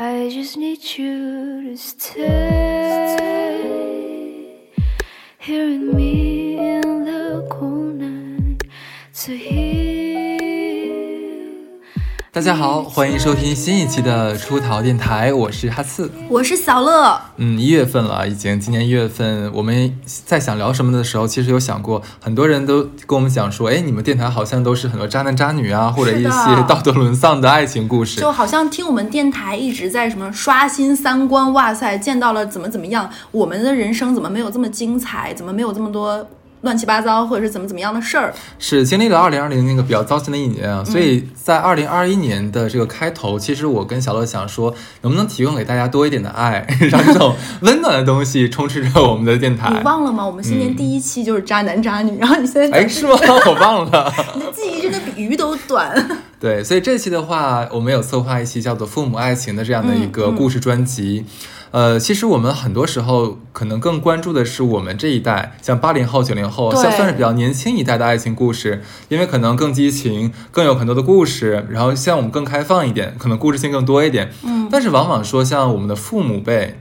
I just need you to stay here with me in the night to heal. 大家好，欢迎收听新一期的出逃电台，我是哈刺。我是小乐，嗯，一月份了，已经今年一月份，我们在想聊什么的时候，其实有想过，很多人都跟我们讲说，哎，你们电台好像都是很多渣男渣女啊，或者一些道德沦丧的爱情故事。就好像听我们电台一直在什么刷新三观，哇塞，见到了怎么怎么样，我们的人生怎么没有这么精彩，怎么没有这么多乱七八糟，或者是怎么怎么样的事儿？是经历了二零二零那个比较糟心的一年啊，所以在二零二一年的这个开头，其实我跟小乐想说，能不能提供给大家多一点的爱，让这种温暖的东西充斥着我们的电台你。忘了吗？我们新年第一期就是渣男渣女，然后你现在哎，是吗？我忘了。你的记忆真的比鱼都短。对，所以这期的话，我们有策划一期叫做《父母爱情》的这样的一个故事专辑。呃，其实我们很多时候可能更关注的是我们这一代，像八零后、九零后，对算算是比较年轻一代的爱情故事，因为可能更激情，更有很多的故事，然后像我们更开放一点，可能故事性更多一点。嗯，但是往往说像我们的父母辈。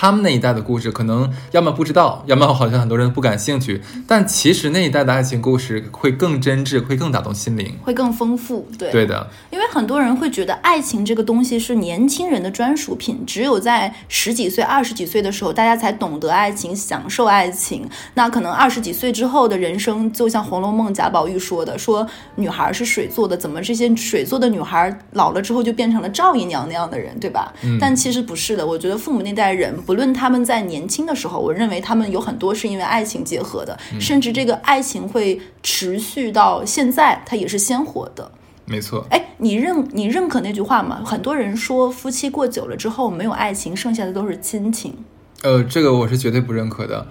他们那一代的故事，可能要么不知道，要么好像很多人不感兴趣。但其实那一代的爱情故事会更真挚，会更打动心灵。会更丰富，对对的，因为很多人会觉得爱情这个东西是年轻人的专属品，只有在十几岁、二十几岁的时候，大家才懂得爱情、享受爱情。那可能二十几岁之后的人生，就像《红楼梦》贾宝玉说的，说女孩是水做的，怎么这些水做的女孩老了之后就变成了赵姨娘那样的人，对吧？但其实不是的。我觉得父母那代人，不论他们在年轻的时候，我认为他们有很多是因为爱情结合的，甚至这个爱情会持续到现在，它也是鲜活的。没错。哎，你认你认可那句话吗？很多人说夫妻过久了之后没有爱情，剩下的都是亲情。呃，这个我是绝对不认可的，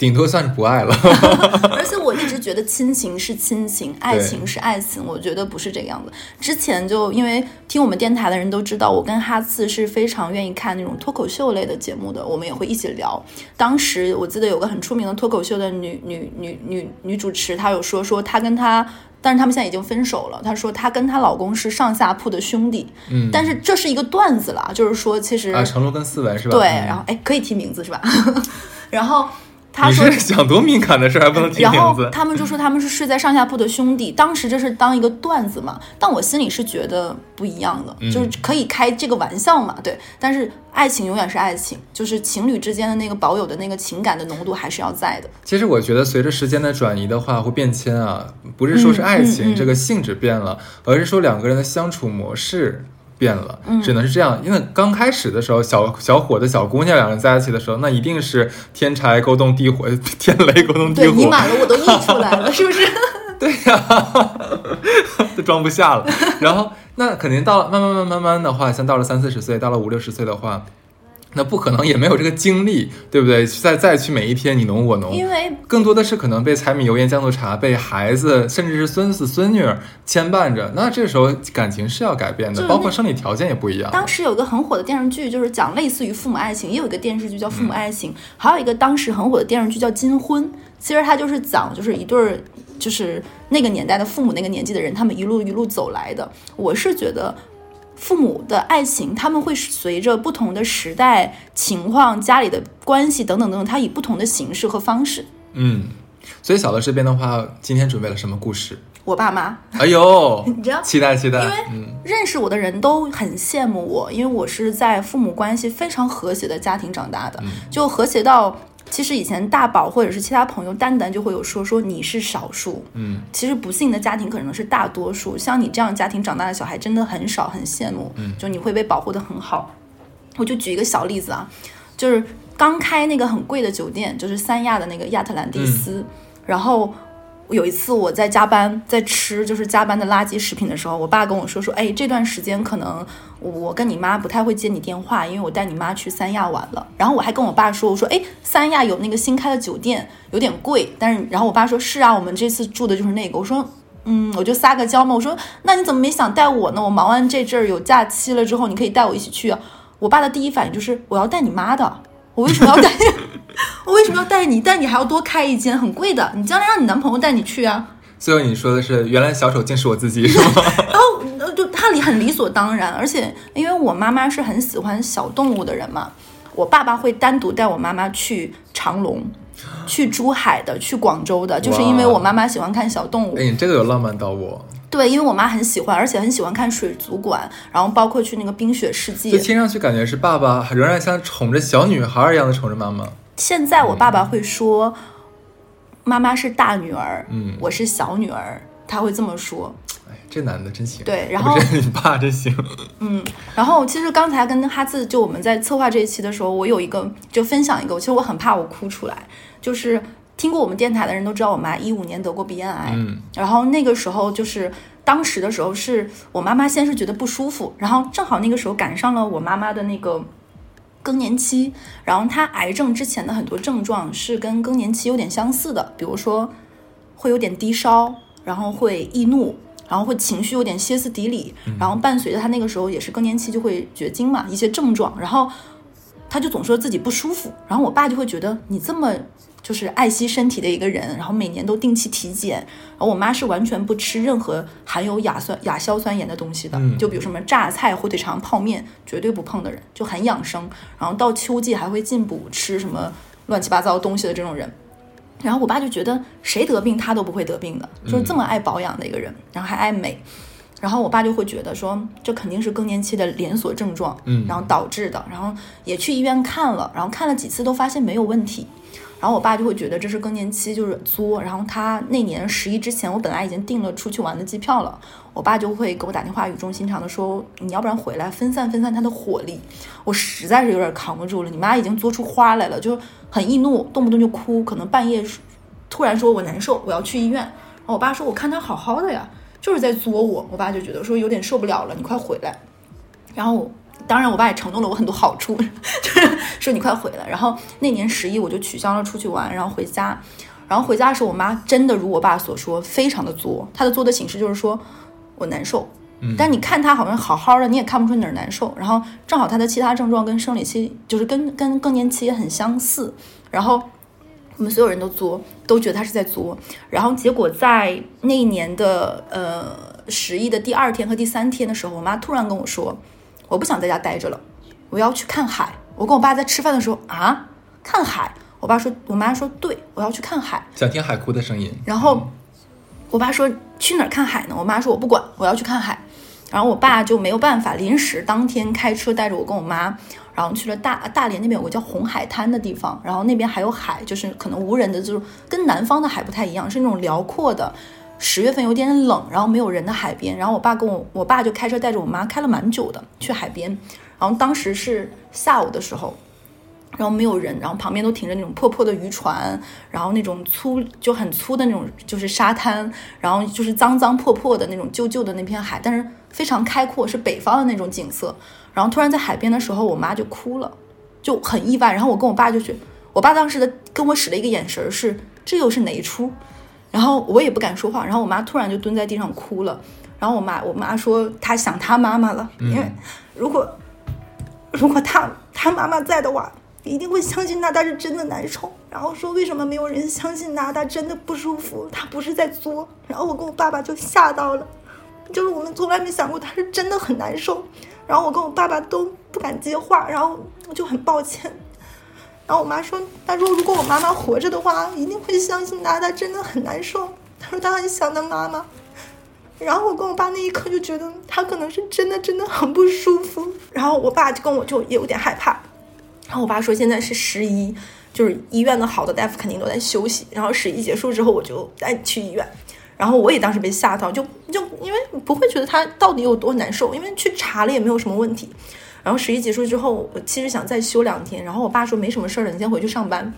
顶多算是不爱了。而且我一直觉得亲情是亲情，爱情是爱情，我觉得不是这个样子。之前就因为听我们电台的人都知道，我跟哈次是非常愿意看那种脱口秀类的节目的，我们也会一起聊。当时我记得有个很出名的脱口秀的女女女女女主持，她有说说她跟她。但是他们现在已经分手了。她说她跟她老公是上下铺的兄弟，嗯，但是这是一个段子啦，就是说其实啊，成龙跟思文是吧？对，嗯然后哎，可以提名字是吧？然后他你说是 想多敏感的事儿还不能提然后？他们就说他们是睡在上下铺的兄弟，当时这是当一个段子嘛，但我心里是觉得不一样的，嗯就是可以开这个玩笑嘛，对。但是爱情永远是爱情，就是情侣之间的那个保有的那个情感的浓度还是要在的。其实我觉得随着时间的转移的话，会变迁啊，不是说是爱情这个性质变了，而是说两个人的相处模式。变了，嗯只能是这样。因为刚开始的时候，小小伙子、小姑娘两个人在一起的时候，那一定是天柴勾动地火，天雷勾动地火你。满了我都溢出来了，是不是？对呀、都装不下了。然后那肯定到了慢慢慢慢慢的话，像到了三四十岁，到了五六十岁的话，那不可能也没有这个精力，对不对？再再去每一天你侬我侬，因为更多的是可能被柴米油盐酱醋茶，被孩子甚至是孙子孙女儿牵绊着。那这时候感情是要改变的，包括生理条件也不一样。当时有个很火的电视剧，就是讲类似于父母爱情，也有一个电视剧叫《父母爱嗯情》，还有一个当时很火的电视剧叫《金婚》。其实它就是讲，就是一对儿，就是那个年代的父母那个年纪的人，他们一路一路走来的。我是觉得。父母的爱情，他们会随着不同的时代情况、家里的关系等等等等，它以不同的形式和方式。嗯，所以小乐这边的话，今天准备了什么故事？我爸妈，哎呦，你知道，期待期待。因为嗯认识我的人都很羡慕我，因为我是在父母关系非常和谐的家庭长大的，嗯就和谐到。其实以前大宝或者是其他朋友，单单就会有说说你是少数，嗯，其实不幸的家庭可能是大多数。像你这样家庭长大的小孩真的很少，很羡慕。嗯就你会被保护的很好。我就举一个小例子啊，就是刚开那个很贵的酒店，就是三亚的那个亚特兰蒂斯，然后。有一次我在加班，在吃就是加班的垃圾食品的时候，我爸跟我说说，哎，这段时间可能我跟你妈不太会接你电话，因为我带你妈去三亚玩了。然后我还跟我爸说，我说，哎，三亚有那个新开的酒店，有点贵，但是然后我爸说，是啊，我们这次住的就是那个。我说，嗯，我就撒个娇嘛，我说，那你怎么没想带我呢？我忙完这阵儿有假期了之后，你可以带我一起去啊。我爸的第一反应就是，我要带你妈的，我为什么要带你？我为什么要带你？带你还要多开一间，很贵的。你将来让你男朋友带你去啊。最后你说的是，原来小丑竟是我自己，是吗？然后呃就他他理很理所当然，而且因为我妈妈是很喜欢小动物的人嘛，我爸爸会单独带我妈妈去长隆。去珠海的，去广州的，就是因为我妈妈喜欢看小动物。哎，你这个有浪漫到我。对，因为我妈很喜欢，而且很喜欢看水族馆，然后包括去那个冰雪世界。就听上去感觉是爸爸仍然像宠着小女孩一样的宠着妈妈。现在我爸爸会说，妈妈是大女儿，嗯，我是小女儿，他会这么说。哎，这男的真行。对，然后 你爸真行。嗯，然后其实刚才跟哈子就我们在策划这一期的时候，我有一个就分享一个，其实我很怕我哭出来，就是听过我们电台的人都知道，我妈一五年得过鼻咽癌，嗯，然后那个时候就是当时的时候，是我妈妈先是觉得不舒服，然后正好那个时候赶上了我妈妈的那个更年期，然后他癌症之前的很多症状是跟更年期有点相似的，比如说会有点低烧，然后会易怒。然后会情绪有点歇斯底里，然后伴随着他那个时候也是更年期，就会绝经嘛，一些症状。然后他就总说自己不舒服，然后我爸就会觉得你这么就是爱惜身体的一个人，然后每年都定期体检。然后我妈是完全不吃任何含有亚酸亚硝酸盐的东西的，就比如什么榨菜、火腿肠、泡面，绝对不碰的人，就很养生。然后到秋季还会进补吃什么乱七八糟东西的这种人。然后我爸就觉得谁得病他都不会得病的，就是这么爱保养的一个人，然后还爱美。然后我爸就会觉得说这肯定是更年期的连锁症状，嗯，然后导致的。然后也去医院看了，然后看了几次都发现没有问题。然后我爸就会觉得这是更年期，就是作。然后他那年十一之前，我本来已经订了出去玩的机票了，我爸就会给我打电话，语重心长的说：“你要不然回来分散分散他的火力。”我实在是有点扛不住了，你妈已经作出花来了，就很易怒，动不动就哭，可能半夜突然说我难受，我要去医院。然后我爸说：“我看他好好的呀，就是在作我。”我爸就觉得说有点受不了了，你快回来。然后。当然，我爸也承诺了我很多好处，就是说你快回来。然后那年十一，我就取消了出去玩，然后回家。然后回家的时候，我妈真的如我爸所说，非常的作。她的作的形式就是说我难受，但你看她好像好好的，你也看不出哪儿难受。然后正好她的其他症状跟生理期，就是跟跟更年期也很相似。然后我们所有人都作，都觉得她是在作。然后结果在那一年的呃十一的第二天和第三天的时候，我妈突然跟我说。我不想在家待着了，我要去看海。我跟我爸在吃饭的时候啊，看海。我爸说，我妈说，对，我要去看海，想听海哭的声音。然后我爸说去哪儿看海呢？我妈说我不管，我要去看海。然后我爸就没有办法，临时当天开车带着我跟我妈，然后去了大大连那边有个叫红海滩的地方，然后那边还有海，就是可能无人的，就是跟南方的海不太一样，是那种辽阔的。十月份有点冷，然后没有人的海边，然后我爸跟我，我爸就开车带着我妈开了蛮久的去海边，然后当时是下午的时候，然后没有人，然后旁边都停着那种破破的渔船，然后那种粗就很粗的那种就是沙滩，然后就是脏脏破破的那种旧旧的那片海，但是非常开阔，是北方的那种景色。然后突然在海边的时候，我妈就哭了，就很意外。然后我跟我爸就去，我爸当时的跟我使了一个眼神是，这又是哪一出？然后我也不敢说话，然后我妈突然就蹲在地上哭了，然后我妈我妈说她想她妈妈了，因为如果如果她她妈妈在的话，一定会相信她，她是真的难受，然后说为什么没有人相信她，她真的不舒服，她不是在作，然后我跟我爸爸就吓到了，就是我们从来没想过她是真的很难受，然后我跟我爸爸都不敢接话，然后我就很抱歉。然后我妈说：“她说如果我妈妈活着的话，一定会相信她，她真的很难受。她说她很想她妈妈。”然后我跟我爸那一刻就觉得她可能是真的真的很不舒服。然后我爸就跟我就也有点害怕。然后我爸说：“现在是十一，就是医院的好的大夫肯定都在休息。然后十一结束之后，我就再去医院。然后我也当时被吓到，就就因为不会觉得他到底有多难受，因为去查了也没有什么问题。”然后十一结束之后，我其实想再休两天。然后我爸说没什么事儿了，你先回去上班。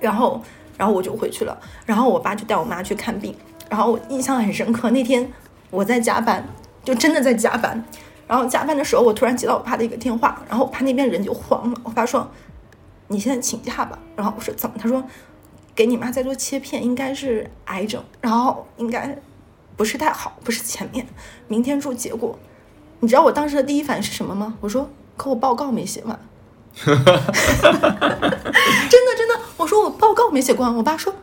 然后，然后我就回去了。然后我爸就带我妈去看病。然后我印象很深刻，那天我在加班，就真的在加班。然后加班的时候，我突然接到我爸的一个电话，然后我爸那边人就慌了。我爸说：“你现在请假吧。”然后我说：“怎么？”他说：“给你妈再做切片，应该是癌症，然后应该不是太好，不是前面，明天出结果。”你知道我当时的第一反应是什么吗？我说，可我报告没写完。真的真的，我说我报告没写完。我爸说，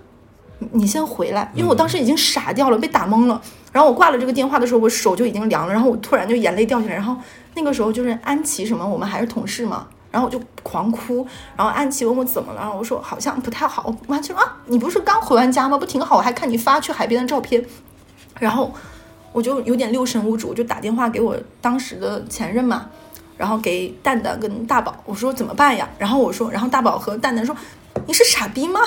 你你先回来，因为我当时已经傻掉了，被打懵了。然后我挂了这个电话的时候，我手就已经凉了，然后我突然就眼泪掉下来，然后那个时候就是安琪什么，我们还是同事嘛，然后我就狂哭，然后安琪问我怎么了，然后我说好像不太好，我妈就说啊，你不是刚回完家吗？不挺好？我还看你发去海边的照片，然后我就有点六神无主，我就打电话给我当时的前任嘛，然后给蛋蛋跟大宝，我说怎么办呀？然后我说，然后大宝和蛋蛋说。你是傻逼吗？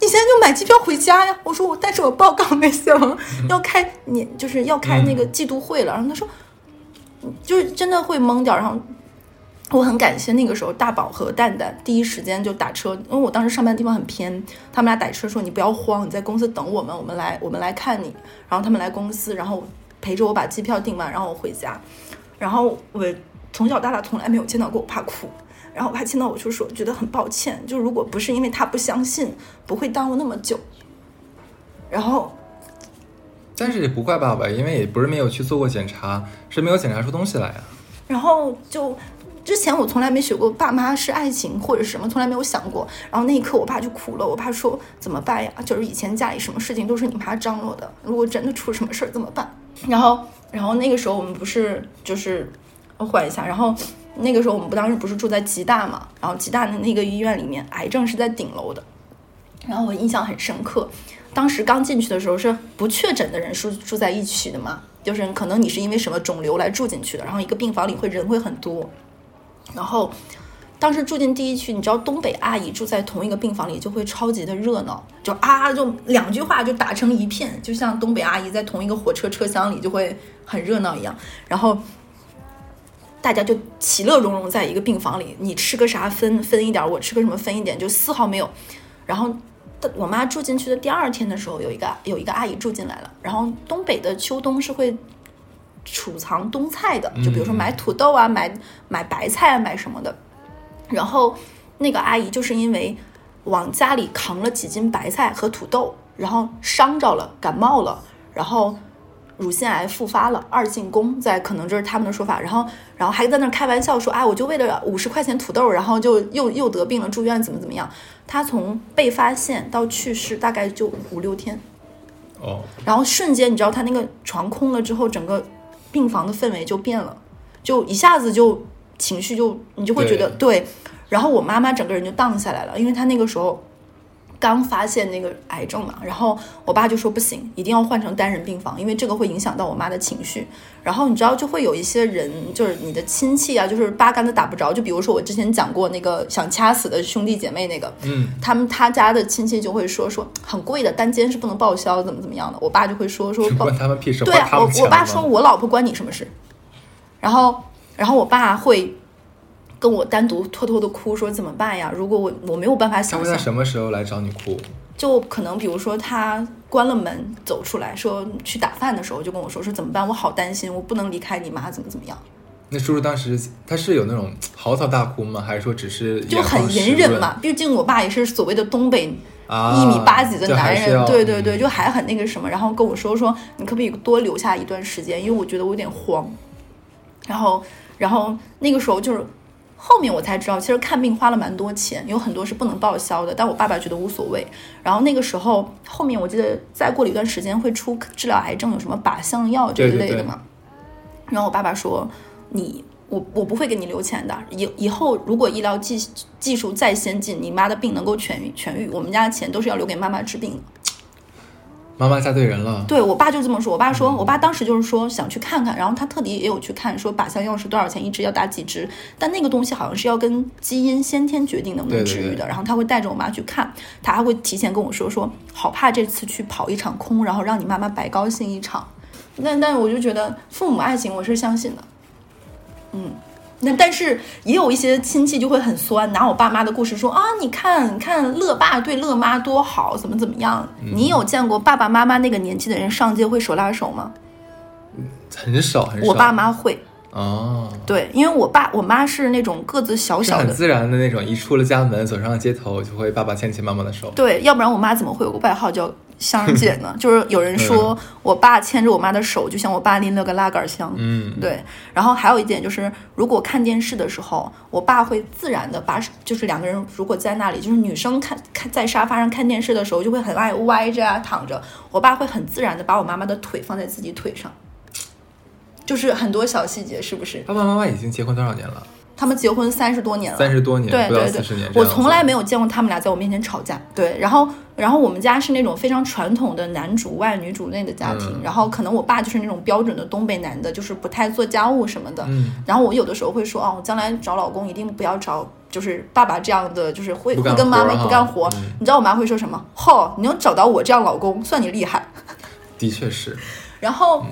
你现在就买机票回家呀！我说我，但是我报告没写完，要开年就是要开那个季度会了。然后他说，就是真的会懵掉。然后我很感谢那个时候大宝和蛋蛋第一时间就打车，因为我当时上班的地方很偏，他们俩打车说你不要慌，你在公司等我们，我们来我们来看你。然后他们来公司，然后陪着我把机票订完，然后我回家。然后我从小到大从来没有见到过我爸哭。然后我爸见到我就说觉得很抱歉，就如果不是因为他不相信，不会耽误那么久。然后，但是也不怪爸爸，因为也不是没有去做过检查，是没有检查出东西来啊。然后就之前我从来没学过爸妈是爱情或者什么，从来没有想过。然后那一刻我爸就哭了，我爸说怎么办呀？就是以前家里什么事情都是你妈张罗的，如果真的出什么事儿怎么办？然后，然后那个时候我们不是就是我缓一下，然后。那个时候我们不当时不是住在吉大嘛，然后吉大的那个医院里面，癌症是在顶楼的。然后我印象很深刻，当时刚进去的时候是不确诊的人是住在一起的嘛，就是可能你是因为什么肿瘤来住进去的，然后一个病房里会人会很多。然后当时住进第一区，你知道东北阿姨住在同一个病房里就会超级的热闹，就啊就两句话就打成一片，就像东北阿姨在同一个火车车厢里就会很热闹一样。然后。大家就其乐融融在一个病房里，你吃个啥分分一点，我吃个什么分一点，就丝毫没有。然后，我妈住进去的第二天的时候，有一个有一个阿姨住进来了。然后东北的秋冬是会储藏冬菜的，就比如说买土豆啊，买买白菜啊，买什么的。然后那个阿姨就是因为往家里扛了几斤白菜和土豆，然后伤着了，感冒了，然后。乳腺癌复发了，二进宫，在可能这是他们的说法，然后，然后还在那开玩笑说，哎，我就为了五十块钱土豆，然后就又又得病了，住院怎么怎么样？她从被发现到去世大概就五六天，哦，然后瞬间你知道她那个床空了之后，整个病房的氛围就变了，就一下子就情绪就你就会觉得对，然后我妈妈整个人就荡下来了，因为她那个时候。刚发现那个癌症嘛，然后我爸就说不行，一定要换成单人病房，因为这个会影响到我妈的情绪。然后你知道，就会有一些人，就是你的亲戚啊，就是八竿子打不着。就比如说我之前讲过那个想掐死的兄弟姐妹那个，嗯，他们他家的亲戚就会说说很贵的单间是不能报销，怎么怎么样的。我爸就会说说关他们屁事，对啊，我我爸说我老婆关你什么事？然后然后我爸会。跟我单独偷偷的哭，说怎么办呀？如果我我没有办法想象，他会在什么时候来找你哭？就可能比如说他关了门走出来说去打饭的时候，就跟我说说怎么办？我好担心，我不能离开你妈，怎么怎么样？那叔叔当时他是有那种嚎啕大哭吗？还是说只是就很隐忍嘛？毕竟我爸也是所谓的东北一米八几的男人，对对对，就还很那个什么，然后跟我说说你可不可以多留下一段时间？因为我觉得我有点慌。然后然后那个时候就是。后面我才知道，其实看病花了蛮多钱，有很多是不能报销的。但我爸爸觉得无所谓。然后那个时候，后面我记得再过了一段时间会出治疗癌症有什么靶向药这一类的嘛。然后我爸爸说：“你我我不会给你留钱的。以以后如果医疗技技术再先进，你妈的病能够痊愈痊愈，我们家的钱都是要留给妈妈治病的。”妈妈嫁对人了，对我爸就这么说。我爸说，我爸当时就是说想去看看，然后他特地也有去看，说靶向药是多少钱一支，要打几支。但那个东西好像是要跟基因先天决定能不能治愈的。然后他会带着我妈去看，他还会提前跟我说说，好怕这次去跑一场空，然后让你妈妈白高兴一场。但但我就觉得父母爱情我是相信的，嗯。那但是也有一些亲戚就会很酸，拿我爸妈的故事说啊，你看看乐爸对乐妈多好，怎么怎么样？你有见过爸爸妈妈那个年纪的人上街会手拉手吗？很少很少。我爸妈会哦，对，因为我爸我妈是那种个子小小的，很自然的那种，一出了家门，走上了街头就会爸爸牵起妈妈的手。对，要不然我妈怎么会有个外号叫相见呢？就是有人说我爸牵着我妈的手，就像我爸拎了个拉杆箱。嗯，对，然后还有一点就是，如果看电视的时候，我爸会自然的把，就是两个人如果在那里，就是女生看看在沙发上看电视的时候，就会很爱歪着啊躺着，我爸会很自然的把我妈妈的腿放在自己腿上，就是很多小细节，是不是？爸爸妈妈已经结婚多少年了？他们结婚三十多年了，三十多年，对对四十年。对，我从来没有见过他们俩在我面前吵架。对，然后然后我们家是那种非常传统的男主外女主内的家庭，嗯然后可能我爸就是那种标准的东北男的，就是不太做家务什么的。嗯，然后我有的时候会说，哦，将来找老公一定不要找就是爸爸这样的，就是会会跟妈妈不干活。嗯你知道我妈会说什么？嚯，你能找到我这样老公，算你厉害。的确是，然后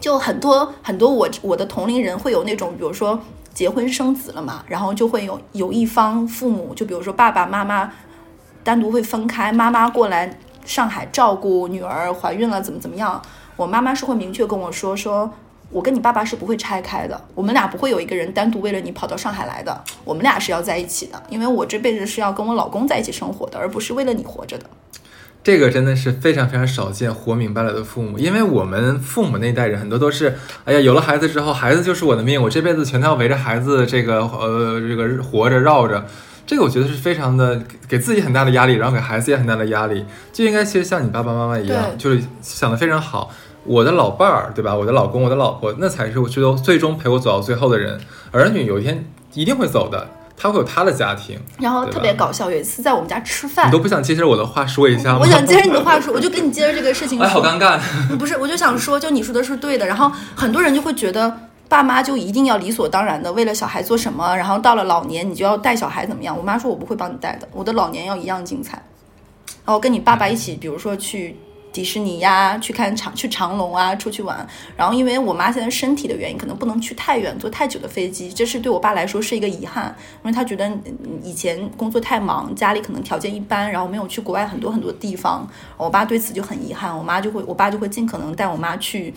就很多很多我我的同龄人会有那种，比如说结婚生子了嘛，然后就会有有一方父母，就比如说爸爸妈妈单独会分开，妈妈过来上海照顾女儿怀孕了怎么怎么样，我妈妈是会明确跟我说说。我跟你爸爸是不会拆开的，我们俩不会有一个人单独为了你跑到上海来的，我们俩是要在一起的，因为我这辈子是要跟我老公在一起生活的，而不是为了你活着的。这个真的是非常非常少见，活明白了的父母。因为我们父母那一代人很多都是，哎呀，有了孩子之后，孩子就是我的命，我这辈子全都要围着孩子这个呃这个活着绕着。这个我觉得是非常的给给自己很大的压力，然后给孩子也很大的压力。就应该其实像你爸爸妈妈一样，就是想的非常好。我的老伴儿，对吧？我的老公，我的老婆，那才是我最终最终陪我走到最后的人。儿女有一天一定会走的，他会有他的家庭。然后特别搞笑，有一次在我们家吃饭你都，不想接着我的话说一下吗？我想接着你的话说，我就跟你接着这个事情说。哎，好尴尬。不是，我就想说，就你说的是对的。然后很多人就会觉得，爸妈就一定要理所当然的为了小孩做什么，然后到了老年你就要带小孩怎么样？我妈说我不会帮你带的，我的老年要一样精彩。然后跟你爸爸一起，比如说去迪士尼呀，去看长去长隆啊，出去玩。然后因为我妈现在身体的原因，可能不能去太远，坐太久的飞机，这是对我爸来说是一个遗憾，因为他觉得嗯以前工作太忙，家里可能条件一般，然后没有去国外很多很多地方。我爸对此就很遗憾，我妈就会，我爸就会尽可能带我妈去，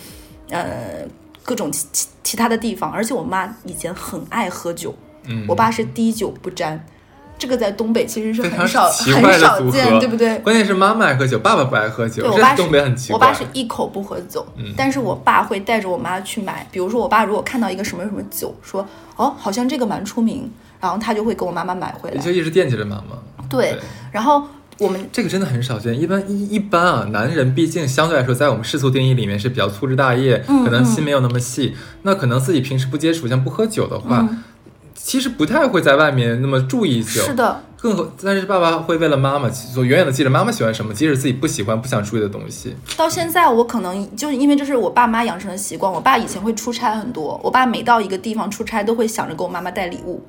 呃，各种其其其他的地方。而且我妈以前很爱喝酒，嗯，我爸是滴酒不沾，这个在东北其实是很少很少见，对不对？关键是妈妈爱喝酒，爸爸不爱喝酒，对我爸是东北很奇怪。我爸是一口不喝酒，嗯但是我爸会带着我妈去买。比如说，我爸如果看到一个什么什么酒，说哦，好像这个蛮出名，然后他就会给我妈妈买回来。你就一直惦记着妈妈。对，然后我们这个真的很少见。一般一一般啊，男人毕竟相对来说，在我们世俗定义里面是比较粗枝大叶，嗯可能心没有那么细。那可能自己平时不接触，像不喝酒的话，其实不太会在外面那么注意一些是的，更何，但是爸爸会为了妈妈，所远远的记着妈妈喜欢什么，即使自己不喜欢、不想注意的东西。到现在我可能就是因为这是我爸妈养成的习惯。我爸以前会出差很多，我爸每到一个地方出差都会想着给我妈妈带礼物。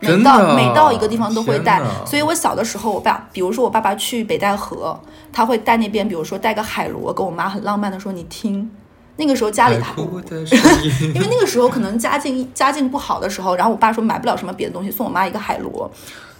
每真的到每到一个地方都会带，所以我小的时候，我爸，比如说我爸爸去北戴河，他会带那边，比如说带个海螺，跟我妈很浪漫的说：“你听。”那个时候家里 因为那个时候可能家境家境不好的时候，然后我爸说买不了什么别的东西，送我妈一个海螺。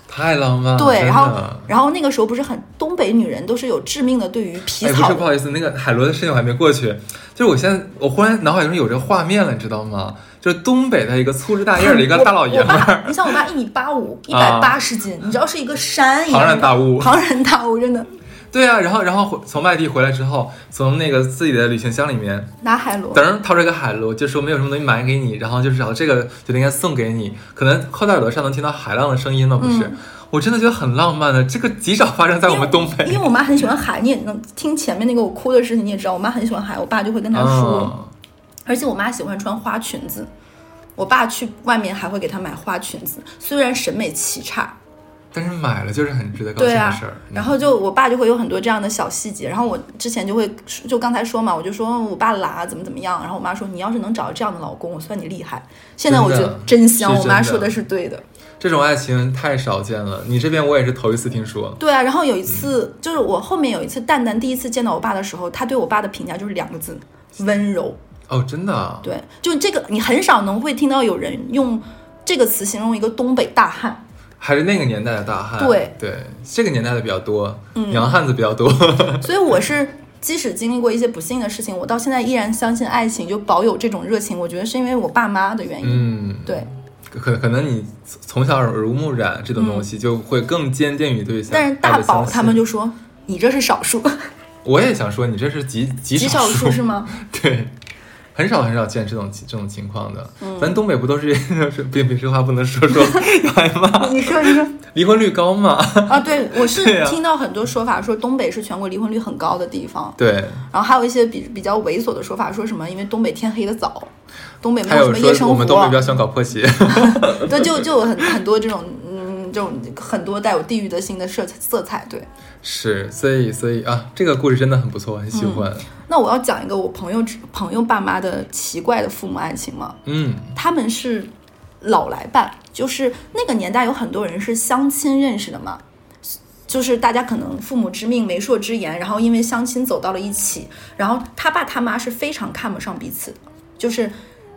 太浪漫了。对，然后然后那个时候不是很东北女人都是有致命的对于皮哎，不草是，不好意思，那个海螺的事情我还没过去。就是我现在，我忽然脑海中有这个画面了，你知道吗？就是东北的一个粗枝大叶儿的一个 大老爷们儿，你像我爸一米八五，一啊百八十斤，你知道是一个山一样庞的，然大物庞然大物，真的对啊，然后然后回从外地回来之后，从那个自己的旅行箱里面，拿海螺。噔掏出一个海螺，就说没有什么东西买给你，然后就是找这个觉得应该送给你，可能靠在耳朵上能听到海浪的声音吗？不是，我真的觉得很浪漫的，这个极少发生在我们东北因为。我妈很喜欢海，你也能听前面那个我哭的事情，你也知道，我妈很喜欢海，我爸就会跟她说，嗯而且我妈喜欢穿花裙子，我爸去外面还会给她买花裙子，虽然审美奇差，但是买了就是很值得高兴的事儿。，然后就我爸就会有很多这样的小细节，然后我之前就会就刚才说嘛，我就说我爸懒怎么怎么样，然后我妈说你要是能找到这样的老公，我算你厉害。现在我觉得真香，真我妈说的是对的。这种爱情太少见了，你这边我也是头一次听说。对啊，然后有一次就是我后面有一次蛋蛋第一次见到我爸的时候，他对我爸的评价就是两个字：温柔。哦，真的啊？对，就这个你很少能会听到有人用这个词形容一个东北大汉。还是那个年代的大汉。对对，这个年代的比较多，嗯洋汉子比较多。所以我是即使经历过一些不幸的事情，我到现在依然相信爱情，就保有这种热情。我觉得是因为我爸妈的原因。嗯，对，可可能你从小耳濡目染这种东西，就会更坚定于对象。但是大宝他们就说你这是少数，我也想说，你这是极极极少数数是？吗？对，很少很少见这种这种情况的。嗯咱东北不都是是别别这话不能说说，要挨骂。你说你说离婚率高吗？啊，对我是 听到很多说法，说东北是全国离婚率很高的地方，对，然后还有一些比比较猥琐的说法，说什么因为东北天黑的早，东北没有什么夜生活我们东北比较，喜欢搞破鞋。对，就就有很很多这种嗯这种很多带有地域的性的色彩色彩，对。是，所以所以啊，这个故事真的很不错，我很喜欢。那我要讲一个我朋友朋友爸妈的奇怪的父母爱情吗？嗯，他们是老来伴，就是那个年代有很多人是相亲认识的嘛，就是大家可能父母之命媒妁之言，然后因为相亲走到了一起，然后他爸他妈是非常看不上彼此的，就是。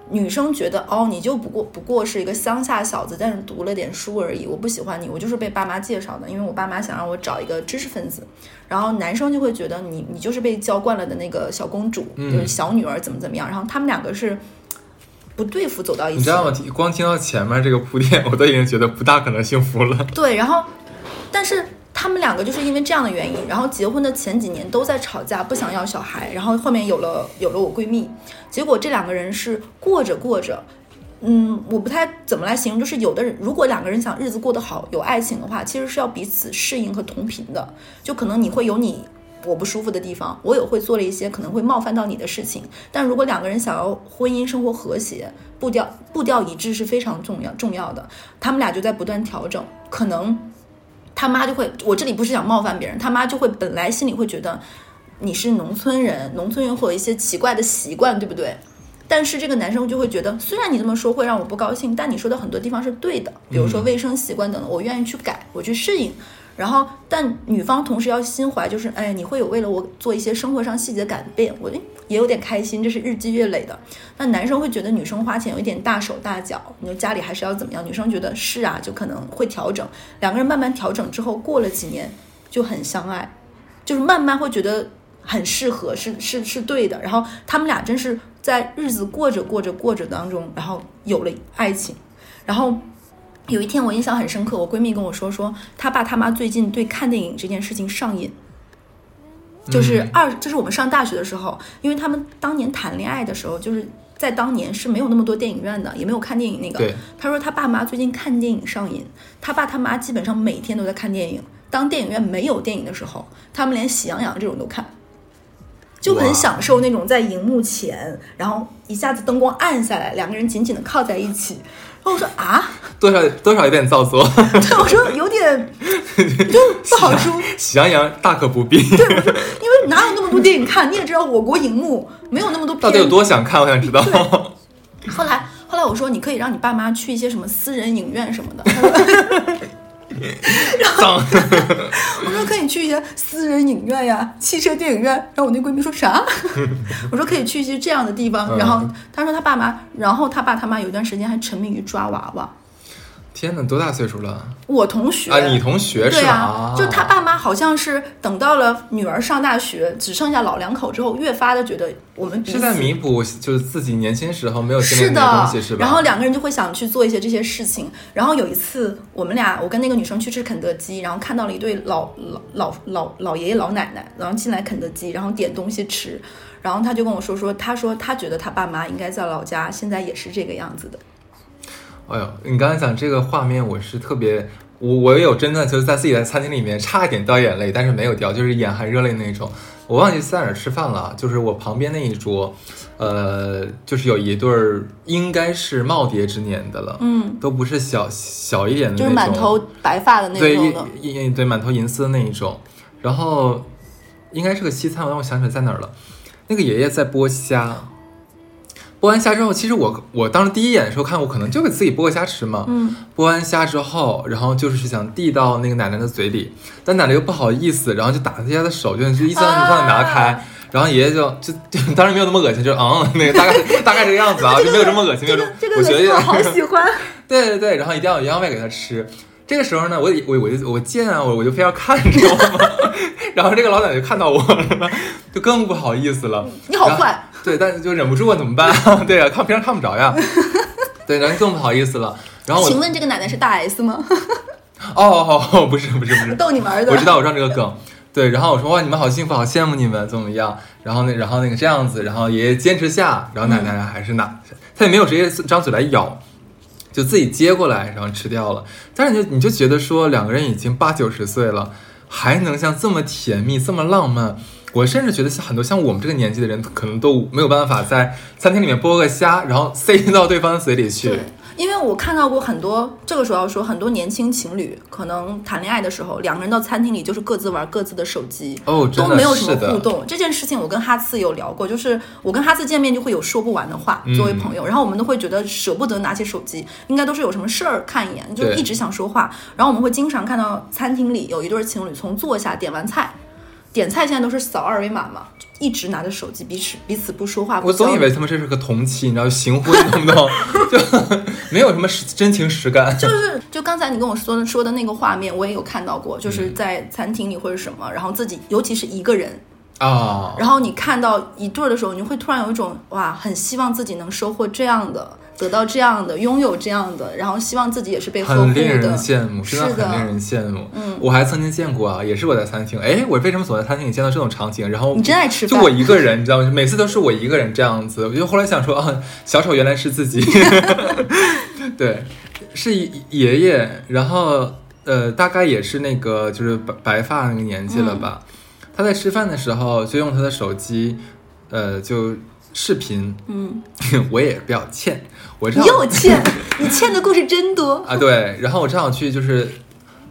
女生觉得哦，你就不过不过是一个乡下小子，但是读了点书而已。我不喜欢你，我就是被爸妈介绍的，因为我爸妈想让我找一个知识分子。然后男生就会觉得你你就是被娇惯了的那个小公主，嗯就是小女儿怎么怎么样。然后他们两个是不对付走到一起，你知道吗？光听到前面这个铺垫，我都已经觉得不大可能幸福了。对，然后，但是他们两个就是因为这样的原因，然后结婚的前几年都在吵架，不想要小孩，然后后面有了有了我闺蜜，结果这两个人是过着过着。嗯，我不太怎么来形容，就是有的人如果两个人想日子过得好，有爱情的话，其实是要彼此适应和同频的。就可能你会有你我不舒服的地方，我也会做了一些可能会冒犯到你的事情。但如果两个人想要婚姻生活和谐，步调步调一致是非常重要重要的。他们俩就在不断调整，可能他妈就会，我这里不是想冒犯别人，他妈就会本来心里会觉得你是农村人，农村人会有一些奇怪的习惯，对不对？但是这个男生就会觉得，虽然你这么说会让我不高兴，但你说的很多地方是对的，比如说卫生习惯等等，我愿意去改，我去适应。然后，但女方同时要心怀，就是哎，你会有为了我做一些生活上细节改变，我诶也有点开心，这是日积月累的。那男生会觉得女生花钱有一点大手大脚，你说家里还是要怎么样？女生觉得是啊，就可能会调整。两个人慢慢调整之后，过了几年就很相爱，就是慢慢会觉得很适合，是是是对的。然后他们俩真是在日子过着过着过着当中，然后有了爱情。然后有一天我印象很深刻，我闺蜜跟我说，说她爸她妈最近对看电影这件事情上瘾。就是嗯二，就是我们上大学的时候，因为他们当年谈恋爱的时候，就是在当年是没有那么多电影院的，也没有看电影那个。对，他说他爸妈最近看电影上瘾，他爸他妈基本上每天都在看电影。当电影院没有电影的时候，他们连《喜羊羊》这种都看，就很享受那种在荧幕前，然后一下子灯光暗下来，两个人紧紧的靠在一起。我说啊，多少多少有点造作。对，我说有点 就不好说，喜羊羊大可不必。因为哪有那么多电影看？你也知道，我国荧幕没有那么多片。到底有多想看？我想知道。后来后来我说，你可以让你爸妈去一些什么私人影院什么的。他说脏。我说可以去一些私人影院呀，汽车电影院。然后我那闺蜜说啥？我说可以去一些这样的地方。嗯然后她说她爸妈，然后她爸她妈有段时间还沉迷于抓娃娃。天哪，多大岁数了？我同学啊，你同学是吧？对啊，就他爸妈好像是等到了女儿上大学，只剩下老两口之后，越发的觉得我们是在弥补就是自己年轻时候没有经历是的东的西，是吧？然后两个人就会想去做一些这些事情。然后有一次，我们俩，我跟那个女生去吃肯德基，然后看到了一对老老老老老爷爷老奶奶，然后进来肯德基，然后点东西吃，然后他就跟我说说，他说他觉得他爸妈应该在老家，现在也是这个样子的。哎呦，你刚才讲这个画面，我是特别，我我也有真的就是在自己的餐厅里面差一点掉眼泪，但是没有掉，就是眼含热泪那种。我忘记在哪儿吃饭了，就是我旁边那一桌，呃，就是有一对儿应该是耄耋之年的了，嗯，都不是小小一点的那就种，是满头白发的那对种的。一一对满头银丝的那一种，然后应该是个西餐，我让我想起来在哪儿了。那个爷爷在剥虾，剥完虾之后，其实我我当时第一眼的时候看，我可能就给自己剥个虾吃嘛。嗯，剥完虾之后，然后就是想递到那个奶奶的嘴里，但奶奶又不好意思，然后就打他家的手，就就一下子让你拿开。啊然后爷爷就就就当然没有那么恶心，就是嗯，那个大概大概这个样子啊，就没有这么恶心，没有这个这个我觉得好喜欢。对对对，然后一定要要喂给他吃。这个时候呢，我我我就我贱啊，我我就非要看，知道吗？然后这个老奶奶就看到我了，就更不好意思了。你好坏，对，但是就忍不住啊，怎么办？对啊，看平常看不着呀。对，然后更不好意思了。然后我请问这个奶奶是大 S 吗？哦哦哦，不是不是不是，逗你玩的。我知道我知道这个梗。对，然后我说哇，你们好幸福，好羡慕你们，怎么样？然后那然后那个这样子，然后爷爷坚持下，然后奶奶还是拿，他也没有直接张嘴来咬。就自己接过来，然后吃掉了。但是你就你就觉得说，两个人已经八九十岁了，还能像这么甜蜜、这么浪漫。我甚至觉得像很多像我们这个年纪的人，可能都没有办法在餐厅里面剥个虾，然后塞到对方嘴里去。对，因为我看到过很多，这个时候要说很多年轻情侣可能谈恋爱的时候，两个人到餐厅里就是各自玩各自的手机，哦，都没有什么互动。这件事情我跟哈次有聊过，就是我跟哈次见面就会有说不完的话，嗯作为朋友，然后我们都会觉得舍不得拿起手机，应该都是有什么事儿看一眼，就对一直想说话。然后我们会经常看到餐厅里有一对情侣从坐下点完菜，点菜现在都是扫二维码嘛，一直拿着手机，彼此彼此不说话。不我总以为他们这是个同期，你知道行婚，懂不懂？就没有什么实真情实感。就是就刚才你跟我说的说的那个画面，我也有看到过，嗯就是在餐厅里或者什么，然后自己尤其是一个人，啊，然后你看到一对儿的时候，你会突然有一种哇，很希望自己能收获这样的，得到这样的，拥有这样的，然后希望自己也是被呵护很令人。羡慕，真的很令人羡慕。嗯，我还曾经见过啊，也是我在餐厅，哎，我为什么总在餐厅里见到这种场景？然后你真爱吃饭就我一个人，你知道吗？每次都是我一个人这样子。我就后来想说啊，小丑原来是自己，对，是爷爷，然后呃，大概也是那个就是白白发那个年纪了吧。他在吃饭的时候就用他的手机，呃，就视频。嗯，我也比较欠，我这你又欠，你欠的故事真多。啊，对，然后我正好去，就是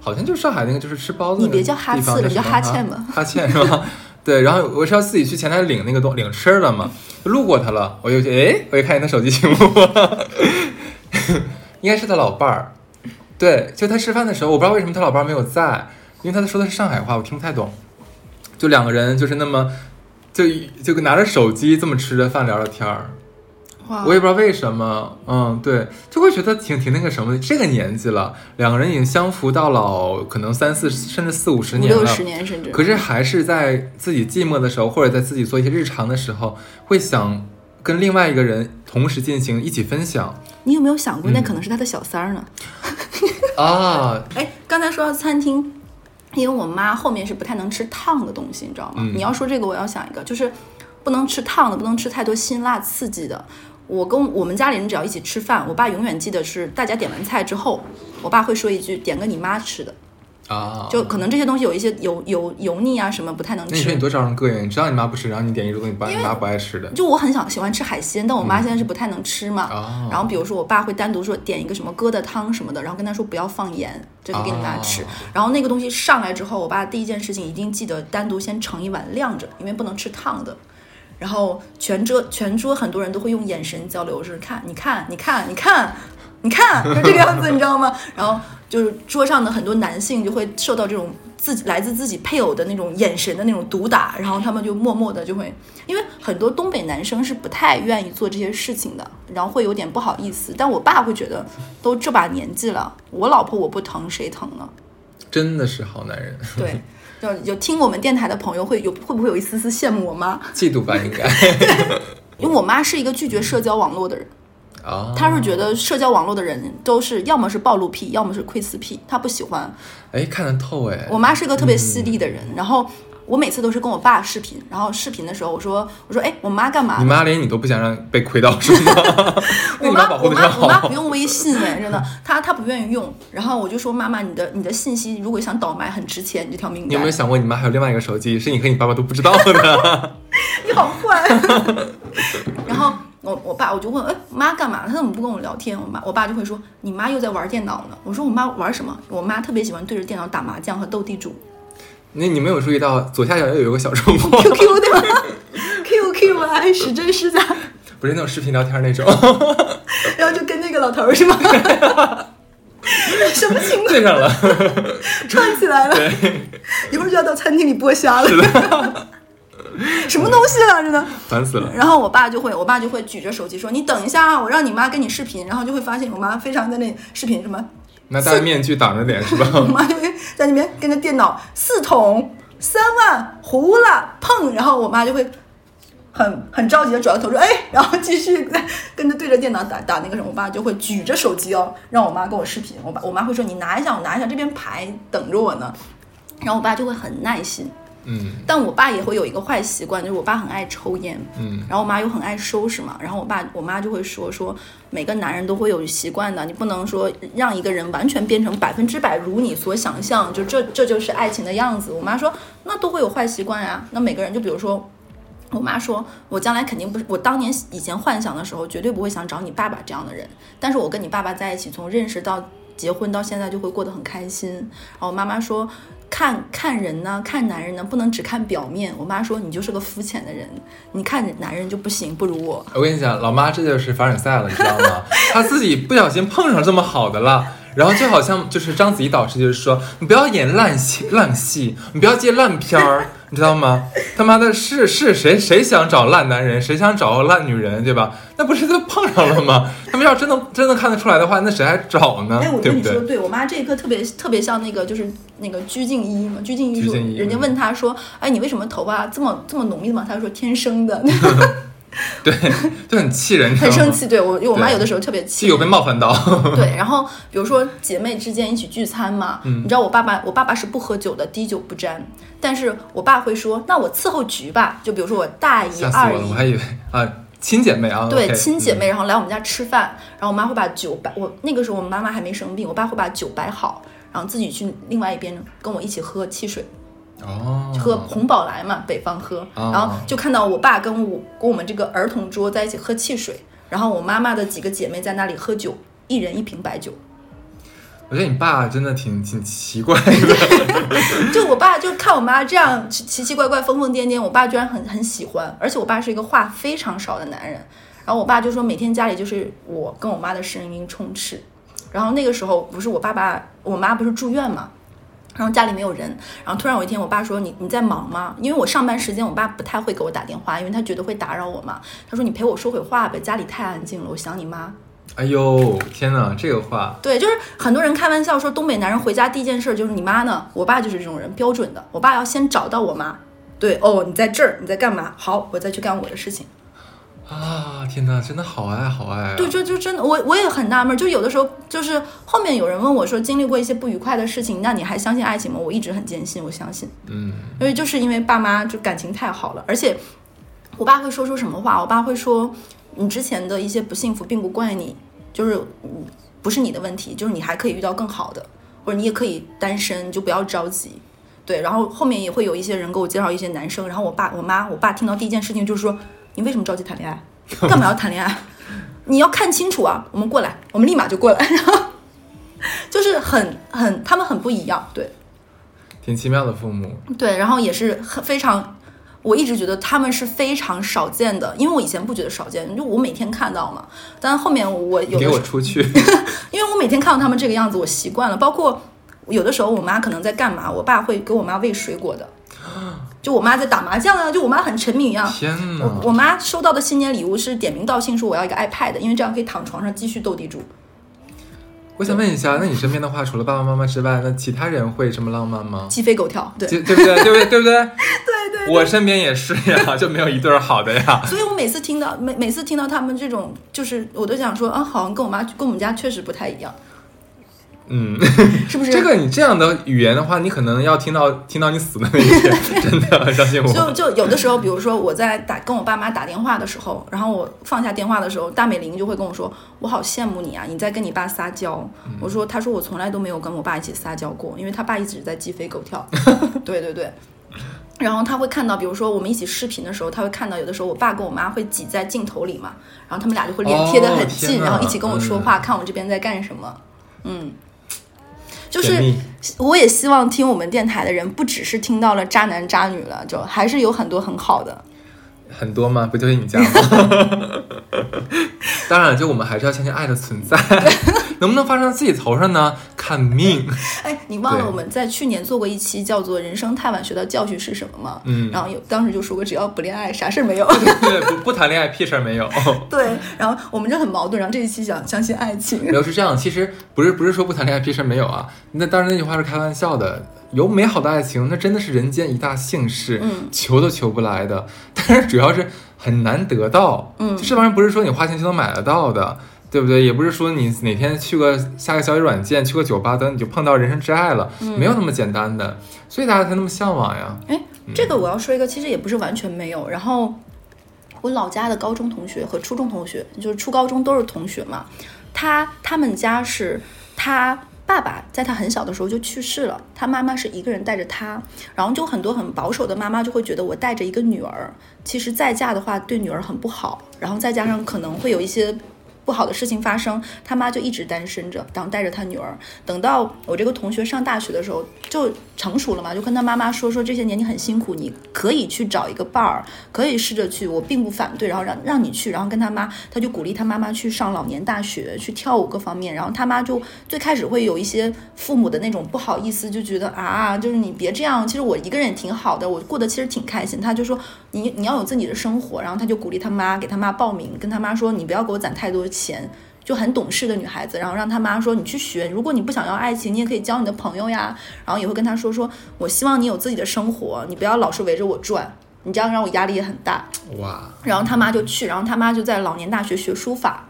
好像就是上海那个，就是吃包子那个你别叫哈次了叫叫哈欠吧哈欠是吧？对，然后我是要自己去前台领那个东领吃的嘛，路过他了，我就去，哎，我一看见他手机屏幕，应该是他老伴儿。对，就他吃饭的时候，我不知道为什么他老伴儿没有在，因为他说的是上海话，我听不太懂。就两个人就是那么，就就拿着手机这么吃着饭聊着天儿，我也不知道为什么，嗯，对，就会觉得挺挺那个什么的。这个年纪了，两个人已经相扶到老，可能三四甚至四五十年了，六十年甚至。可是还是在自己寂寞的时候，或者在自己做一些日常的时候，会想跟另外一个人同时进行一起分享你有没有想过，嗯那可能是他的小三儿呢？啊。哎，刚才说到餐厅，因为我妈后面是不太能吃烫的东西，你知道吗？嗯你要说这个，我要想一个，就是不能吃烫的，不能吃太多辛辣刺激的。我跟我们家里人只要一起吃饭，我爸永远记得是大家点完菜之后，我爸会说一句：“点个你妈吃的。”啊，就可能这些东西有一些油油油腻啊什么不太能吃。那你说你多招人膈应，你知道你妈不吃，然后你点一桌东西，把你妈不爱吃的就我很想喜欢吃海鲜，但我妈现在是不太能吃嘛。啊。然后比如说我爸会单独说点一个什么疙瘩汤什么的，然后跟他说不要放盐，这个给你妈吃。哦然后那个东西上来之后，我爸第一件事情一定记得单独先盛一碗晾着，因为不能吃烫的。然后全桌全桌很多人都会用眼神交流，就是看你看你看你看你看，就这个样子，你知道吗？然后就是桌上的很多男性就会受到这种自己来自自己配偶的那种眼神的那种毒打，然后他们就默默的就会，因为很多东北男生是不太愿意做这些事情的，然后会有点不好意思。但我爸会觉得，都这把年纪了，我老婆我不疼谁疼呢？真的是好男人，对，就有听我们电台的朋友会有会不会有一丝丝羡慕我妈？嫉妒吧应该 因为我妈是一个拒绝社交网络的人，啊。她是觉得社交网络的人都是要么是暴露癖，要么是窥私癖，他不喜欢。哎，看得透哎，我妈是个特别犀利的人，然后我每次都是跟我爸视频，然后视频的时候我说我说哎，我妈干嘛？你妈连你都不想让被窥到是吗？那我你保护的真妈我妈我妈不。用微信哎，真的，她她不愿意用。然后我就说妈妈，你的你的信息如果想倒卖很值钱，你这条命你有没有。想过，你妈还有另外一个手机，是你和你爸爸都不知道的？你好坏。然后我我爸我就问，哎，妈干嘛？她怎么不跟我聊天？我妈我爸就会说，你妈又在玩电脑呢。我说我妈玩什么？我妈特别喜欢对着电脑打麻将和斗地主那你没有注意到左下角又有一个小周末，，QQ 的吗？QQ 啊，还实真是假，不是那种视频聊天那种，然后就跟那个老头是吗？什么情况？对上了。串起来了，一会儿就要到餐厅里剥虾了。什么东西啊，真的。烦死了。然后我爸就会，我爸就会举着手机说：“你等一下啊，我让你妈跟你视频。”然后就会发现我妈非常在那视频什么，那戴着面具挡着脸是吧 我？妈就会在那边跟着电脑四桶三万糊了碰，然后我妈就会很很着急的转过头说：“哎！”然后继续在 跟着对着电脑打打那个什么，我爸就会举着手机哦，让我妈跟我视频。我爸我妈会说：“你拿一下，我拿一下，这边牌等着我呢。”然后我爸就会很耐心。嗯但我爸也会有一个坏习惯，就是我爸很爱抽烟，嗯然后我妈又很爱收拾嘛，然后我爸我妈就会说说每个男人都会有习惯的，你不能说让一个人完全变成百分之百如你所想象，就这这就是爱情的样子。我妈说那都会有坏习惯呀，那每个人就比如说。我妈说，我将来肯定不是，我当年以前幻想的时候，绝对不会想找你爸爸这样的人。但是我跟你爸爸在一起，从认识到结婚到现在，就会过得很开心。然后我妈妈说，看看人呢，看男人呢，不能只看表面。我妈说，你就是个肤浅的人，你看男人就不行，不如我。我跟你讲，老妈这就是凡尔赛了，你知道吗？她自己不小心碰上这么好的了。然后就好像就是章子怡导师就是说，你不要演烂戏烂戏，你不要接烂片儿，你知道吗？他妈的是是谁谁想找烂男人，谁想找烂女人，对吧？那不是都碰上了吗？他们要真的真的看得出来的话，那谁还找呢哎，我？跟你说，对？对我妈这一刻特别特别像那个，就是那个鞠婧祎嘛。鞠婧祎说，鞠婧祎人家嗯问她说，哎，你为什么头发这么这么浓密嘛？她说天生的，对，就很气人，很生。气。对我，因为我妈有的时候特别气气。有被冒犯到，对，然后比如说姐妹之间一起聚餐嘛，嗯你知道我爸爸，我爸爸是不喝酒的，滴酒不沾。但是我爸会说，那我伺候局吧。就比如说我大姨、二姨我，我还，以为啊亲姐妹啊，对亲姐嗯妹，然后来我们家吃饭，然后我妈会把酒摆，我那个时候我妈妈还没生病，我爸会把酒摆好，然后自己去另外一边跟我一起喝汽水。哦，喝红宝来嘛，北方喝，哦然后就看到我爸跟我跟我们这个儿童桌在一起喝汽水，然后我妈妈的几个姐妹在那里喝酒，一人一瓶白酒。我觉得你爸真的挺挺奇怪的，就我爸就看我妈这样奇奇奇怪怪、疯疯癫癫，我爸居然很很喜欢，而且我爸是一个话非常少的男人。然后我爸就说，每天家里就是我跟我妈的声音充斥。然后那个时候不是我爸爸我妈不是住院嘛，然后家里没有人，然后突然有一天我爸说你你在忙吗？因为我上班时间我爸不太会给我打电话，因为他觉得会打扰我嘛。他说你陪我说会话呗，家里太安静了，我想你妈。哎呦天哪，这个话对，就是很多人开玩笑说东北男人回家第一件事就是你妈呢，我爸就是这种人，标准的。我爸要先找到我妈，对哦，你在这儿，你在干嘛？好，我再去干我的事情。啊，天哪，真的好爱好爱啊！对，就就真的，我我也很纳闷，就有的时候就是后面有人问我说经历过一些不愉快的事情，那你还相信爱情吗？我一直很坚信，我相信，嗯，因为就是因为爸妈就感情太好了，而且我爸会说出什么话？我爸会说你之前的一些不幸福并不怪你，就是嗯不是你的问题，就是你还可以遇到更好的，或者你也可以单身，你就不要着急。对，然后后面也会有一些人给我介绍一些男生，然后我爸、我妈、我爸听到第一件事情就是说，你为什么着急谈恋爱？干嘛要谈恋爱？你要看清楚啊！我们过来，我们立马就过来，然 后就是很很，他们很不一样，对挺奇妙的父母。对，然后也是很非常，我一直觉得他们是非常少见的，因为我以前不觉得少见，就我每天看到嘛，但后面我有给我出去！因为我每天看到他们这个样子，我习惯了，包括有的时候我妈可能在干嘛，我爸会给我妈喂水果的，就我妈在打麻将啊，就我妈很沉迷一样。天我哪！我妈收到的新年礼物是点名道姓说我要一个 iPad，因为这样可以躺床上继续斗地主。我想问一下，那你身边的话，除了爸爸妈妈之外，那其他人会这么浪漫吗？鸡飞狗跳，对，对对不对？对不对？对不对？对对。我身边也是呀，就没有一对儿好的呀。所以我每次听到每每次听到他们这种，就是我都想说啊，好像跟我妈跟我们家确实不太一样，嗯，是不是？这个你这样的语言的话，你可能要听到听到你死的那一天，真的相信就我。就就有的时候，比如说我在打跟我爸妈打电话的时候，然后我放下电话的时候，大美玲就会跟我说：“我好羡慕你啊，你在跟你爸撒娇。我说：“他说我从来都没有跟我爸一起撒娇过，因为他爸一直在鸡飞狗跳。对对对。然后他会看到，比如说我们一起视频的时候，他会看到有的时候我爸跟我妈会挤在镜头里嘛，然后他们俩就会脸贴得很哦近，然后一起跟我说话，看我这边在干什么。嗯，就是我也希望听我们电台的人，不只是听到了渣男渣女了，就还是有很多很好的。很多吗？不就是你家吗？当然，就我们还是要相信爱的存在。能不能发生在自己头上呢？看命。哎，你忘了我们在去年做过一期叫做《人生太晚学到教训是什么》吗？嗯然后有当时就说过，只要不恋爱，啥事儿没有。对，不不谈恋爱，屁事儿没有。对，然后我们就很矛盾。然后这一期讲相信爱情，然后是这样，其实不是不是说不谈恋爱屁事儿没有啊。那当然那句话是开玩笑的。有美好的爱情，那真的是人间一大幸事，嗯求都求不来的。但是主要是很难得到，嗯这玩意儿不是说你花钱就能买得到的。对对不对？也不是说你哪天去个下个小语软件，去个酒吧，等你就碰到人生挚爱了，没有那么简单的，所以大家才那么向往呀。哎，这个我要说一个，其实也不是完全没有。然后我老家的高中同学和初中同学，就是初高中都是同学嘛。他他们家是他爸爸在他很小的时候就去世了，他妈妈是一个人带着他，然后就很多很保守的妈妈就会觉得我带着一个女儿，其实再嫁的话对女儿很不好，然后再加上可能会有一些。不好的事情发生，他妈就一直单身着，然后带着他女儿。等到我这个同学上大学的时候，就成熟了嘛，就跟他妈妈说说这些年你很辛苦，你可以去找一个伴儿，可以试着去，我并不反对，然后让让你去，然后跟他妈，他就鼓励他妈妈去上老年大学，去跳舞各方面。然后他妈就最开始会有一些父母的那种不好意思，就觉得啊，就是你别这样，其实我一个人也挺好的，我过得其实挺开心。他就说你你要有自己的生活，然后他就鼓励他妈，给他妈报名，跟他妈说你不要给我攒太多。钱就很懂事的女孩子，然后让她妈说你去学，如果你不想要爱情，你也可以交你的朋友呀。然后也会跟她说说，我希望你有自己的生活，你不要老是围着我转，你这样让我压力也很大。哇！然后他妈就去，然后他妈就在老年大学学书法。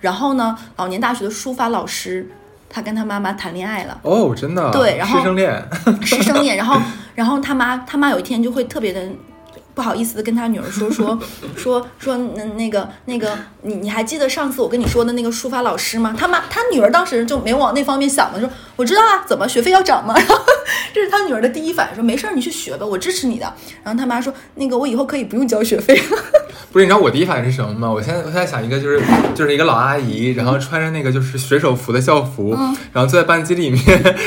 然后呢，老年大学的书法老师，他跟他妈妈谈恋爱了。哦，真的？对，然后师生恋，师生恋。然后，然后他妈他妈有一天就会特别的。不好意思的跟他女儿说说 说说那那个那个你你还记得上次我跟你说的那个书法老师吗？他妈他女儿当时就没往那方面想嘛，说我知道啊，怎么学费要涨吗？然后这是他女儿的第一反应，说没事儿你去学吧，我支持你的。然后他妈说那个我以后可以不用交学费。不是你知道我第一反应是什么吗？我现在我现在想一个就是就是一个老阿姨，然后穿着那个就是水手服的校服，然后坐在班级里面，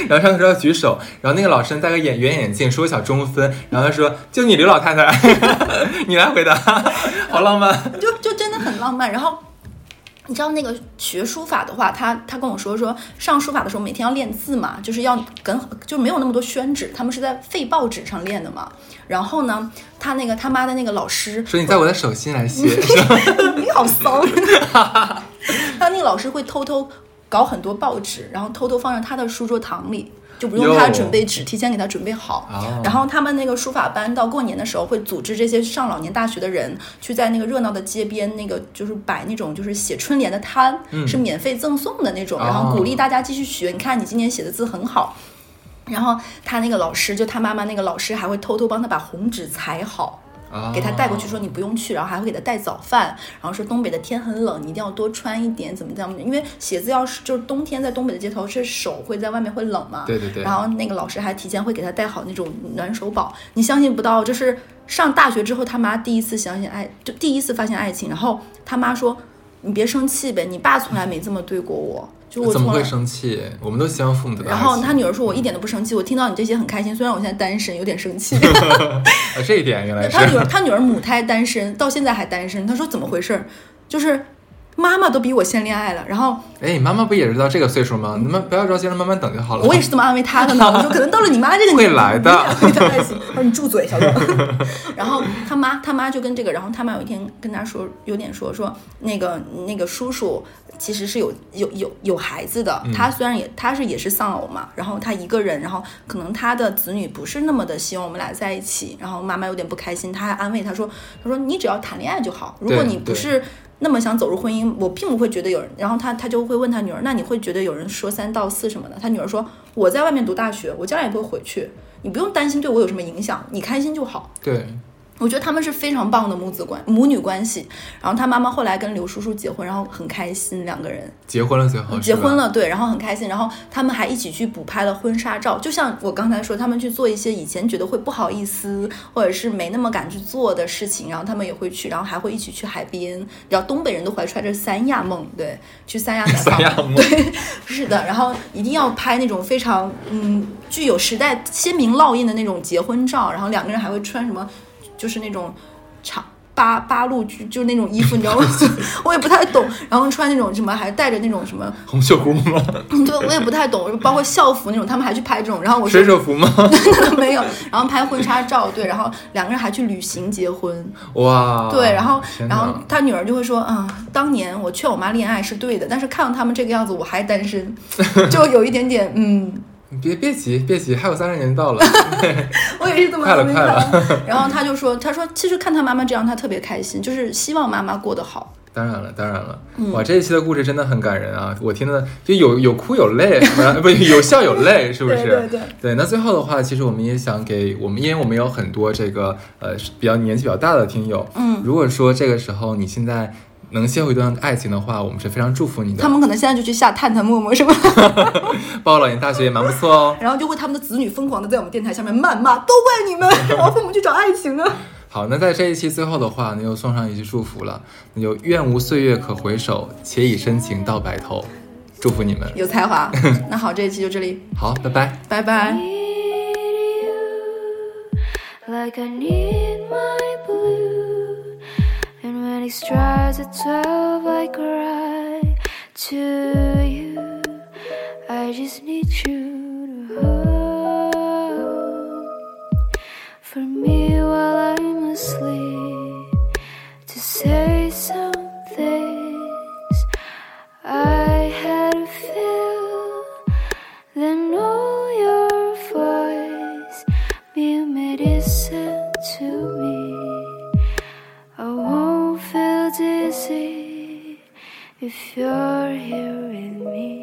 然后上课时候要举手，然后那个老师戴个眼圆眼镜，梳个小中分，然后他说就你刘老太太，你来回答，好浪漫，就就真的很浪漫。然后你知道那个学书法的话，他他跟我说说上书法的时候每天要练字嘛，就是要跟就没有那么多宣纸，他们是在废报纸上练的嘛。然后呢，他那个他妈的那个老师说：“你在我的手心来写，你好骚。”他那个老师会偷偷搞很多报纸，然后偷偷放在他的书桌堂里，就不用他准备纸，提前给他准备好。然后他们那个书法班到过年的时候会组织这些上老年大学的人去在那个热闹的街边，那个就是摆那种就是写春联的摊，是免费赠送的那种，然后鼓励大家继续学。你看你今年写的字很好。然后他那个老师，就他妈妈那个老师，还会偷偷帮他把红纸裁好，给他带过去，说你不用去，然后还会给他带早饭，然后说东北的天很冷，你一定要多穿一点，怎么怎么，因为鞋子要是就是冬天在东北的街头，是手会在外面会冷嘛。对对对。然后那个老师还提前会给他带好那种暖手宝，你相信不到，就是上大学之后他妈第一次相信爱，就第一次发现爱情，然后他妈说你别生气呗，你爸从来没这么对过我。怎么会生气？我们都希望父母的。然后他女儿说：“我一点都不生气，我听到你这些很开心。虽然我现在单身，有点生气。”啊，这一点原来是。他女儿，他女儿母胎单身，到现在还单身。他说：“怎么回事？就是。”妈妈都比我先恋爱了，然后，哎，妈妈不也是到这个岁数吗？你们不要着急，让慢慢等就好了。我也是这么安慰她的呢。我说可能到了你妈这个 年纪会来的。我说你住嘴，小刘。然后他妈他妈就跟这个，然后他妈有一天跟他说，有点说说那个那个叔叔其实是有有有有孩子的。他虽然也他是也是丧偶嘛，然后他一个人，然后可能他的子女不是那么的希望我们俩在一起。然后妈妈有点不开心，他还安慰他说，他说你只要谈恋爱就好，如果你不是。那么想走入婚姻，我并不会觉得有人。然后他他就会问他女儿，那你会觉得有人说三道四什么的？他女儿说，我在外面读大学，我将来也不会回去，你不用担心对我有什么影响，你开心就好。对。我觉得他们是非常棒的母子关母女关系，然后他妈妈后来跟刘叔叔结婚，然后很开心，两个人。结婚了最后结婚了，对，然后很开心，然后他们还一起去补拍了婚纱照，就像我刚才说，他们去做一些以前觉得会不好意思或者是没那么敢去做的事情，然后他们也会去，然后还会一起去海边，你知道东北人都怀揣着三亚梦，对，去三亚三亚梦，对，是的，然后一定要拍那种非常嗯具有时代鲜明烙印的那种结婚照，然后两个人还会穿什么？就是那种长八八路就就那种衣服，你知道吗？我也不太懂。然后穿那种什么，还带着那种什么红袖箍吗？对，我也不太懂。包括校服那种，他们还去拍这种。然后我水手服吗？没有。然后拍婚纱照，对。然后两个人还去旅行结婚。哇。对，然后然后他女儿就会说啊，当年我劝我妈恋爱是对的，但是看到他们这个样子，我还单身，就有一点点嗯。别别急，别急，还有三十年到了。我也是这么快了，快了。然后他就说：“他说其实看他妈妈这样，他特别开心，就是希望妈妈过得好。当然了，当然了，哇，这一期的故事真的很感人啊！我听的就有有哭有泪，不不有笑有泪，是不是？对对对。那最后的话，其实我们也想给我们，因为我们有很多这个呃比较年纪比较大的听友，嗯，如果说这个时候你现在能邂逅一段爱情的话，我们是非常祝福你的。他们可能现在就去下探探陌陌，是吧？报老年大学也蛮不错哦。然后就会他们的子女疯狂的在我们电台下面谩骂，都怪你们，让父母去找爱情啊！好，那在这一期最后的话，那就送上一句祝福了，那就愿无岁月可回首，且以深情到白头。祝福你们有才华。那好，这一期就这里，好，拜拜，拜拜。like I need my blue. When he strikes at twelve, I cry to you. I just need you to hold for me while I'm asleep to say if you're hearing me.